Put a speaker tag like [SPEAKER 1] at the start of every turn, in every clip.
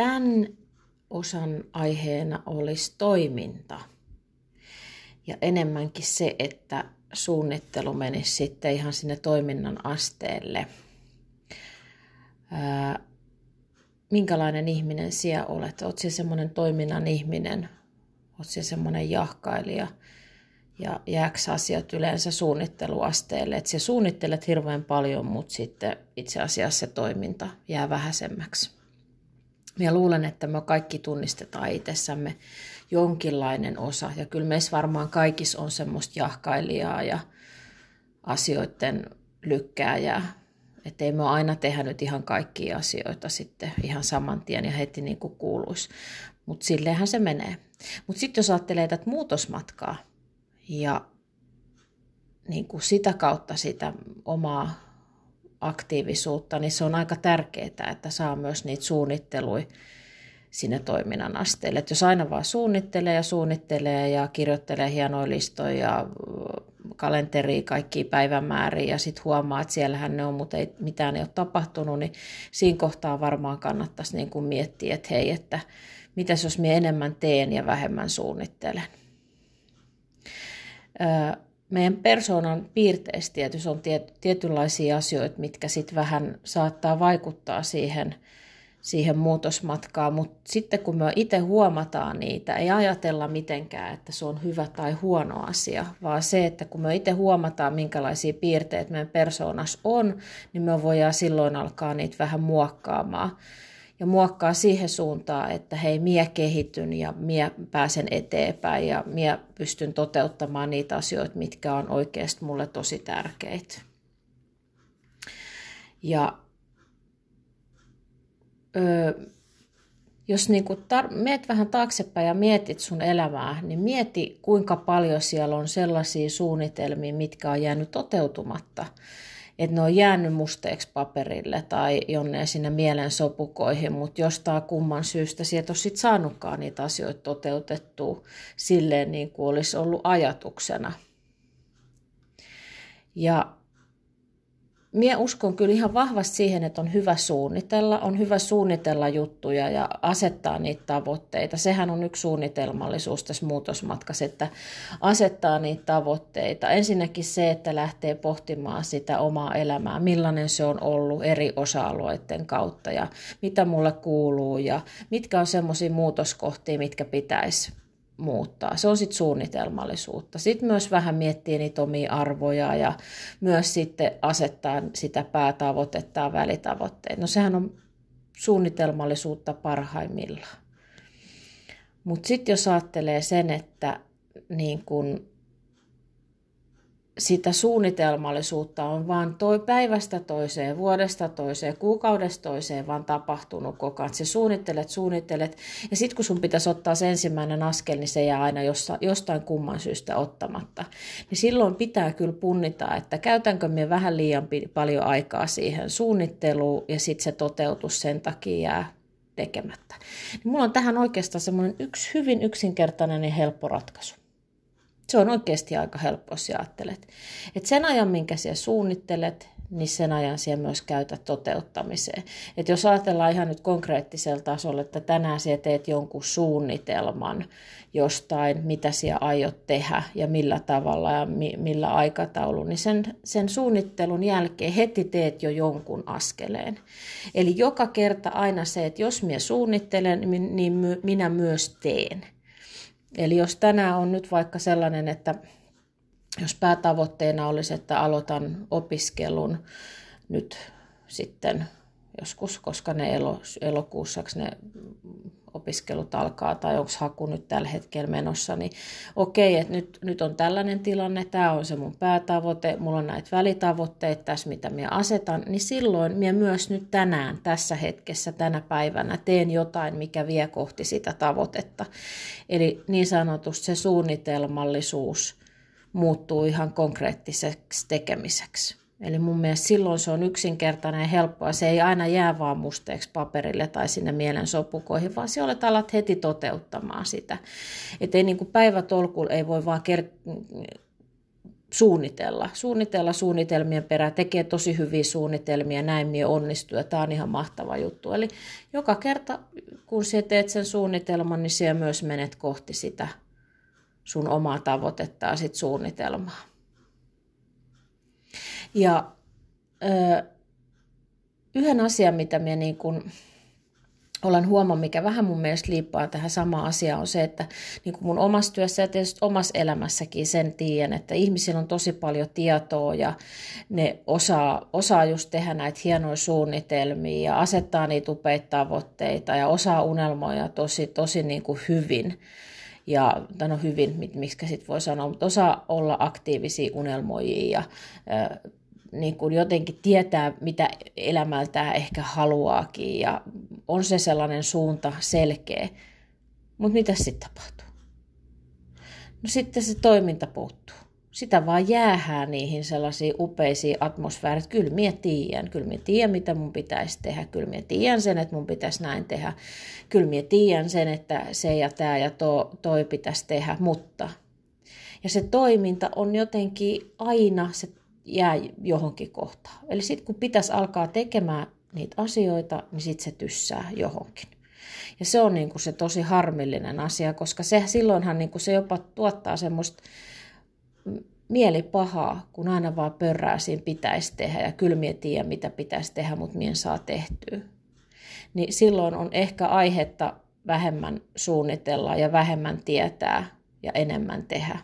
[SPEAKER 1] tämän osan aiheena olisi toiminta. Ja enemmänkin se, että suunnittelu menisi sitten ihan sinne toiminnan asteelle. Ää, minkälainen ihminen siellä olet? Oletko se semmoinen toiminnan ihminen? Oletko se semmoinen jahkailija? Ja jääkö asiat yleensä suunnitteluasteelle? Että suunnittelet hirveän paljon, mutta sitten itse asiassa se toiminta jää vähäisemmäksi. Ja luulen, että me kaikki tunnistetaan itsessämme jonkinlainen osa. Ja kyllä meissä varmaan kaikissa on semmoista jahkailijaa ja asioiden lykkääjää. Että ei me aina tehdä nyt ihan kaikkia asioita sitten ihan saman tien ja heti niin kuin kuuluisi. Mutta silleenhän se menee. Mutta sitten jos ajattelee tätä muutosmatkaa ja niin kuin sitä kautta sitä omaa aktiivisuutta, niin se on aika tärkeää, että saa myös niitä suunnitteluja sinne toiminnan asteelle. Et jos aina vaan suunnittelee ja suunnittelee ja kirjoittelee hienoja listoja ja kalenteria, kaikki päivämääriä ja sitten huomaa, että siellähän ne on, mutta ei, mitään ei ole tapahtunut, niin siinä kohtaa varmaan kannattaisi niin kuin miettiä, että hei, että mitäs jos minä enemmän teen ja vähemmän suunnittelen. Öö, meidän persoonan piirteistä tietysti on tietynlaisia asioita, mitkä sitten vähän saattaa vaikuttaa siihen, siihen muutosmatkaan, mutta sitten kun me itse huomataan niitä, ei ajatella mitenkään, että se on hyvä tai huono asia, vaan se, että kun me itse huomataan, minkälaisia piirteitä meidän persoonassa on, niin me voidaan silloin alkaa niitä vähän muokkaamaan ja muokkaa siihen suuntaan, että hei, mie kehityn ja mie pääsen eteenpäin ja mie pystyn toteuttamaan niitä asioita, mitkä on oikeasti mulle tosi tärkeitä. Ja öö, jos niin tar- meet vähän taaksepäin ja mietit sun elämää, niin mieti kuinka paljon siellä on sellaisia suunnitelmia, mitkä on jäänyt toteutumatta että ne on jäänyt musteeksi paperille tai jonne sinne mielen sopukoihin, mutta jostain kumman syystä sieltä on sit saanutkaan niitä asioita toteutettua silleen niin kuin olisi ollut ajatuksena. Ja Mie uskon kyllä ihan vahvasti siihen, että on hyvä suunnitella, on hyvä suunnitella juttuja ja asettaa niitä tavoitteita. Sehän on yksi suunnitelmallisuus tässä muutosmatkassa, että asettaa niitä tavoitteita. Ensinnäkin se, että lähtee pohtimaan sitä omaa elämää, millainen se on ollut eri osa-alueiden kautta ja mitä mulle kuuluu ja mitkä on semmoisia muutoskohtia, mitkä pitäisi muuttaa. Se on sitten suunnitelmallisuutta. Sitten myös vähän miettiä niitä omia arvoja ja myös sitten asettaa sitä päätavoitetta ja välitavoitteita. No sehän on suunnitelmallisuutta parhaimmillaan. Mutta sitten jos ajattelee sen, että niin kun sitä suunnitelmallisuutta on vaan toi päivästä toiseen, vuodesta toiseen, kuukaudesta toiseen vaan tapahtunut koko ajan. Se suunnittelet, suunnittelet ja sitten kun sun pitäisi ottaa se ensimmäinen askel, niin se jää aina jostain kumman syystä ottamatta. Niin silloin pitää kyllä punnita, että käytänkö me vähän liian paljon aikaa siihen suunnitteluun ja sitten se toteutus sen takia jää tekemättä. Niin mulla on tähän oikeastaan semmoinen yksi hyvin yksinkertainen ja helppo ratkaisu. Se on oikeasti aika helppo, jos ajattelet. Et sen ajan, minkä siellä suunnittelet, niin sen ajan siellä myös käytä toteuttamiseen. Et jos ajatellaan ihan nyt konkreettisella tasolla, että tänään siellä teet jonkun suunnitelman jostain, mitä siellä aiot tehdä ja millä tavalla ja mi- millä aikataulu, niin sen, sen suunnittelun jälkeen heti teet jo jonkun askeleen. Eli joka kerta aina se, että jos minä suunnittelen, niin, niin minä myös teen. Eli jos tänään on nyt vaikka sellainen, että jos päätavoitteena olisi, että aloitan opiskelun nyt sitten joskus, koska ne elo, elokuussa ne opiskelut alkaa tai onko haku nyt tällä hetkellä menossa, niin okei, että nyt, nyt on tällainen tilanne, tämä on se mun päätavoite, mulla on näitä välitavoitteita tässä, mitä minä asetan, niin silloin minä myös nyt tänään, tässä hetkessä, tänä päivänä teen jotain, mikä vie kohti sitä tavoitetta. Eli niin sanotusti se suunnitelmallisuus muuttuu ihan konkreettiseksi tekemiseksi. Eli mun mielestä silloin se on yksinkertainen ja helppoa. Se ei aina jää vaan musteeksi paperille tai sinne mielen sopukoihin, vaan se olet alat heti toteuttamaan sitä. Että ei niin kuin päivätolkulla ei voi vaan ker- suunnitella. Suunnitella suunnitelmien perään, tekee tosi hyviä suunnitelmia, näin mie onnistuu ja tämä on ihan mahtava juttu. Eli joka kerta, kun sinä teet sen suunnitelman, niin sinä myös menet kohti sitä sun omaa tavoitetta ja sit suunnitelmaa. Ja ö, yhden asian, mitä minä niin kuin olen huomannut, mikä vähän mun mielestä liippaa tähän samaan asiaan, on se, että niin kuin mun omassa työssä ja tietysti omassa elämässäkin sen tiedän, että ihmisillä on tosi paljon tietoa ja ne osaa, osaa just tehdä näitä hienoja suunnitelmia ja asettaa niitä upeita tavoitteita ja osaa unelmoja tosi, tosi niin kuin hyvin. Ja, no hyvin, miksi sitten voi sanoa, mutta osaa olla aktiivisia unelmoijia ja niin kuin jotenkin tietää, mitä elämältään ehkä haluaakin ja on se sellainen suunta selkeä. Mutta mitä sitten tapahtuu? No sitten se toiminta puuttuu. Sitä vaan jäähää niihin sellaisiin upeisiin atmosfäärit. Kyllä minä tiedän, kyllä minä tiedän, mitä mun pitäisi tehdä. Kyllä minä tiedän sen, että mun pitäisi näin tehdä. Kyllä minä tiedän sen, että se ja tämä ja to, toi pitäisi tehdä, mutta... Ja se toiminta on jotenkin aina, se jää johonkin kohtaan. Eli sitten kun pitäisi alkaa tekemään niitä asioita, niin sitten se tyssää johonkin. Ja se on niinku se tosi harmillinen asia, koska se, silloinhan niinku se jopa tuottaa semmoista mielipahaa, kun aina vaan pörrää siinä pitäisi tehdä ja kyllä mie tiedä, mitä pitäisi tehdä, mutta mien saa tehtyä. Niin silloin on ehkä aihetta vähemmän suunnitella ja vähemmän tietää ja enemmän tehdä.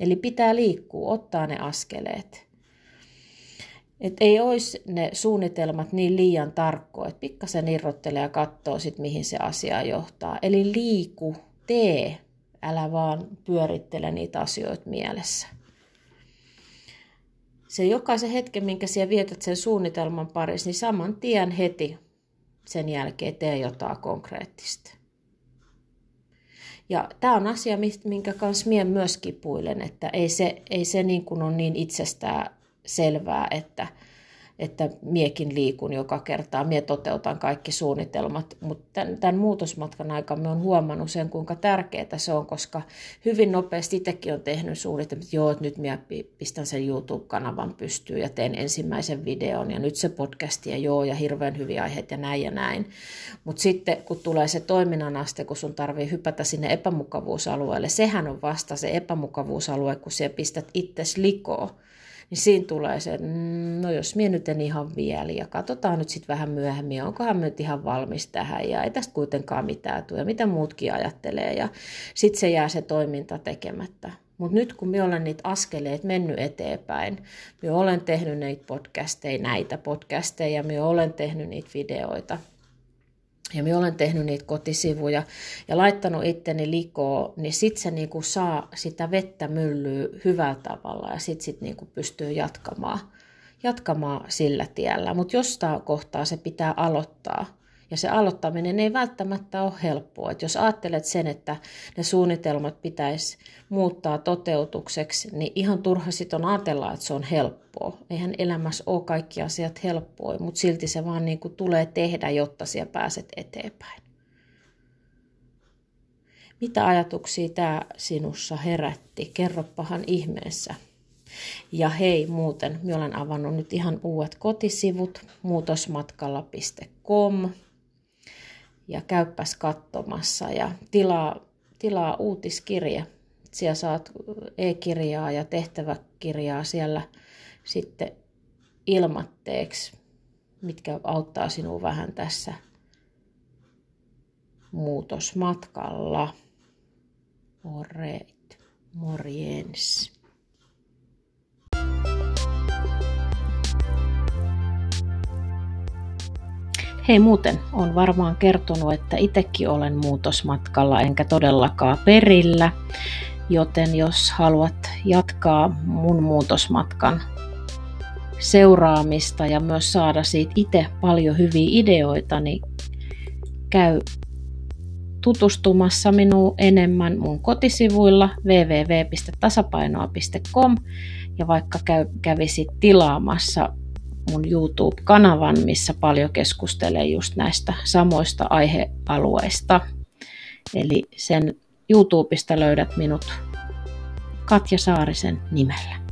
[SPEAKER 1] Eli pitää liikkua, ottaa ne askeleet. Et ei olisi ne suunnitelmat niin liian tarkkoja, että pikkasen irrottelee ja katsoo sit, mihin se asia johtaa. Eli liiku, tee, älä vaan pyörittele niitä asioita mielessä. Se jokaisen hetken, minkä siellä vietät sen suunnitelman parissa, niin saman tien heti sen jälkeen tee jotain konkreettista. Ja tämä on asia, minkä kanssa minä myös kipuilen, että ei se, ei se niin kuin ole niin itsestään selvää, että, että miekin liikun joka kertaa, mie toteutan kaikki suunnitelmat, mutta tämän, tämän muutosmatkan aikana me on huomannut sen, kuinka tärkeää se on, koska hyvin nopeasti itsekin on tehnyt suunnitelmat, että joo, että nyt minä pistän sen YouTube-kanavan pystyyn ja teen ensimmäisen videon ja nyt se podcast ja joo ja hirveän hyviä aiheita ja näin ja näin. Mutta sitten kun tulee se toiminnan aste, kun sun tarvii hypätä sinne epämukavuusalueelle, sehän on vasta se epämukavuusalue, kun siellä pistät itses likoon niin siinä tulee se, mm, no jos minä nyt en ihan vielä ja katsotaan nyt sitten vähän myöhemmin, onkohan nyt ihan valmis tähän ja ei tästä kuitenkaan mitään tule mitä muutkin ajattelee ja sitten se jää se toiminta tekemättä. Mutta nyt kun me olen niitä askeleet mennyt eteenpäin, me olen tehnyt näitä podcasteja, näitä podcasteja, me olen tehnyt niitä videoita, ja minä olen tehnyt niitä kotisivuja ja laittanut itteni likoon, niin sitten se niinku saa sitä vettä myllyä hyvällä tavalla ja sitten sit niinku pystyy jatkamaan, jatkamaan sillä tiellä. Mutta jostain kohtaa se pitää aloittaa. Ja se aloittaminen ei välttämättä ole helppoa. Et jos ajattelet sen, että ne suunnitelmat pitäisi muuttaa toteutukseksi, niin ihan turha sitten on ajatella, että se on helppoa. Eihän elämässä ole kaikki asiat helppoa, mutta silti se vaan niin kuin tulee tehdä, jotta siellä pääset eteenpäin. Mitä ajatuksia tämä sinussa herätti? Kerroppahan ihmeessä. Ja hei, muuten, minä olen avannut nyt ihan uudet kotisivut, muutosmatkalla.com ja käyppäs katsomassa ja tilaa, tilaa uutiskirja. Siellä saat e-kirjaa ja tehtäväkirjaa siellä sitten ilmatteeksi, mitkä auttaa sinua vähän tässä muutosmatkalla. Moreit, morjens. Hei muuten, on varmaan kertonut, että itsekin olen muutosmatkalla enkä todellakaan perillä, joten jos haluat jatkaa mun muutosmatkan seuraamista ja myös saada siitä itse paljon hyviä ideoita, niin käy tutustumassa minuun enemmän mun kotisivuilla www.tasapainoa.com ja vaikka käy, kävisit tilaamassa mun YouTube-kanavan, missä paljon keskustelee just näistä samoista aihealueista. Eli sen YouTubesta löydät minut Katja Saarisen nimellä.